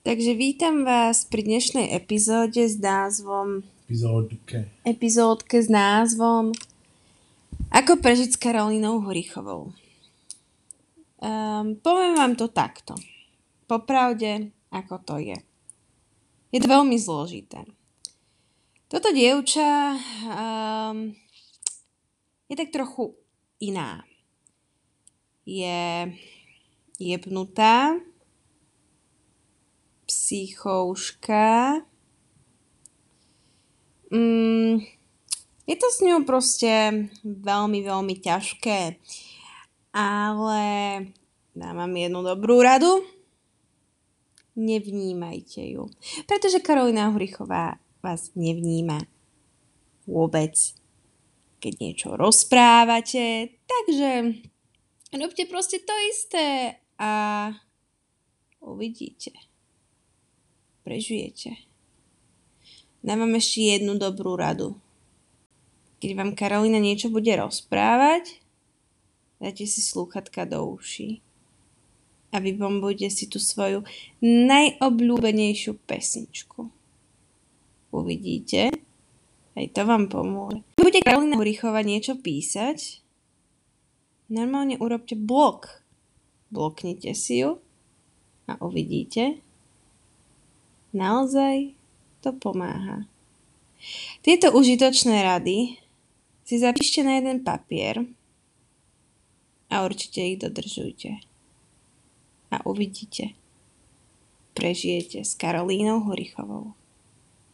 Takže vítam vás pri dnešnej epizóde s názvom Epizódke. epizódke s názvom Ako prežiť s Karolínou Horichovou. Um, poviem vám to takto. Popravde, ako to je. Je to veľmi zložité. Toto dievča um, je tak trochu iná. Je jebnutá, psychouška. Mm, je to s ňou proste veľmi, veľmi ťažké. Ale dám vám jednu dobrú radu. Nevnímajte ju. Pretože Karolina Hurichová vás nevníma vôbec, keď niečo rozprávate. Takže robte proste to isté a uvidíte prežijete. Dám vám ešte jednu dobrú radu. Keď vám Karolina niečo bude rozprávať, dajte si slúchatka do uší a vybombujte si tú svoju najobľúbenejšiu pesničku. Uvidíte, aj to vám pomôže. Keď bude Karolina Hurichová niečo písať, normálne urobte blok. Bloknite si ju a uvidíte, Naozaj to pomáha. Tieto užitočné rady si zapíšte na jeden papier a určite ich dodržujte. A uvidíte. Prežijete s Karolínou Horichovou.